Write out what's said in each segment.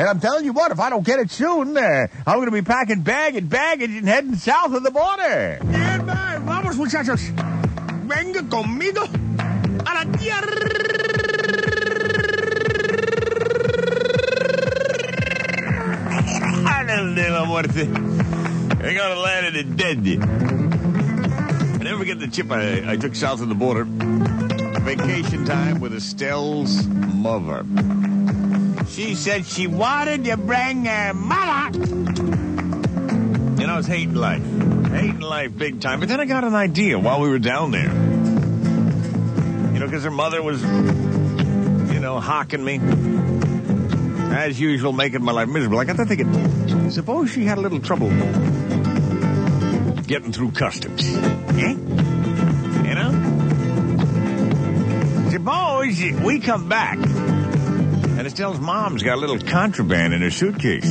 And I'm telling you what, if I don't get it soon, uh, I'm going to be packing bag and baggage and heading south of the border. Bien, va, vamos muchachos. Venga conmigo a la Ándale de la muerte. We're going to land in the dead. I never forget the trip I, I took south of the border. Vacation time with Estelle's mother. She said she wanted to bring her mother. You know, I was hating life. Hating life big time. But then I got an idea while we were down there. You know, because her mother was, you know, hawking me. As usual, making my life miserable. I got to thinking, suppose she had a little trouble getting through customs. Eh? You know? Suppose we come back and Estelle's mom's got a little contraband in her suitcase.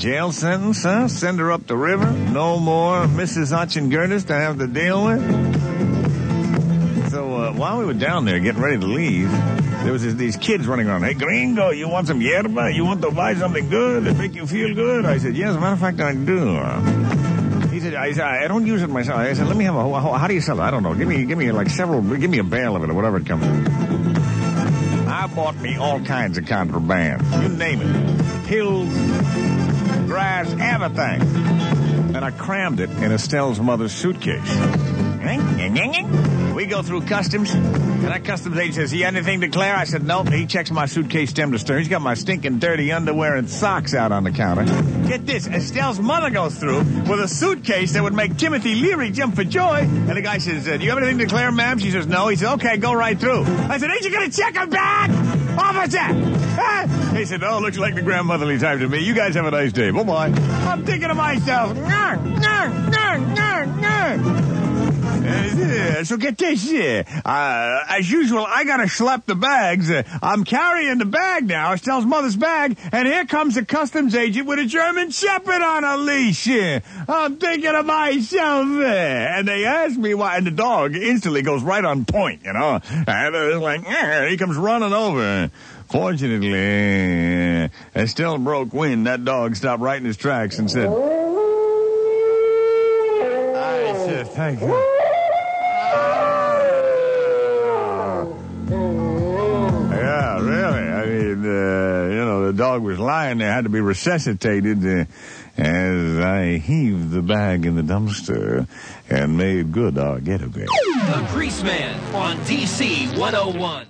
Jail sentence, huh? Send her up the river. No more Mrs. Ochengurnis to have to deal with. So uh, while we were down there getting ready to leave, there was this, these kids running around. Hey, gringo, you want some yerba? You want to buy something good that make you feel good? I said, yes, matter of fact, I do. He said, I, said, I don't use it myself. I said, let me have a, how, how do you sell it? I don't know. Give me, give me like several, give me a bale of it or whatever it comes in. I bought me all kinds of contraband. You name it. Pills, grass, everything. And I crammed it in Estelle's mother's suitcase. We go through customs, and that customs agent says, "You anything to declare?" I said, "Nope." He checks my suitcase stem to stern. He's got my stinking dirty underwear and socks out on the counter. Get this: Estelle's mother goes through with a suitcase that would make Timothy Leary jump for joy. And the guy says, uh, "Do you have anything to declare, ma'am?" She says, "No." He says, "Okay, go right through." I said, "Ain't you gonna check her bag, officer?" He said, "Oh, looks like the grandmotherly time to me. You guys have a nice day. Bye bye." I'm thinking to myself, "Nyah, nyah, nyah, nyah, nyah." So get this, uh, as usual, I gotta schlep the bags. Uh, I'm carrying the bag now. Estelle's mother's bag, and here comes a customs agent with a German Shepherd on a leash. I'm thinking to myself, and they ask me why, and the dog instantly goes right on point, you know. And uh, like, he comes running over. Fortunately, uh, Estelle broke wind. That dog stopped right in his tracks and said, I said, thank you. You know, the dog was lying there, had to be resuscitated uh, as I heaved the bag in the dumpster and made good our getaway. The Greaseman on DC 101.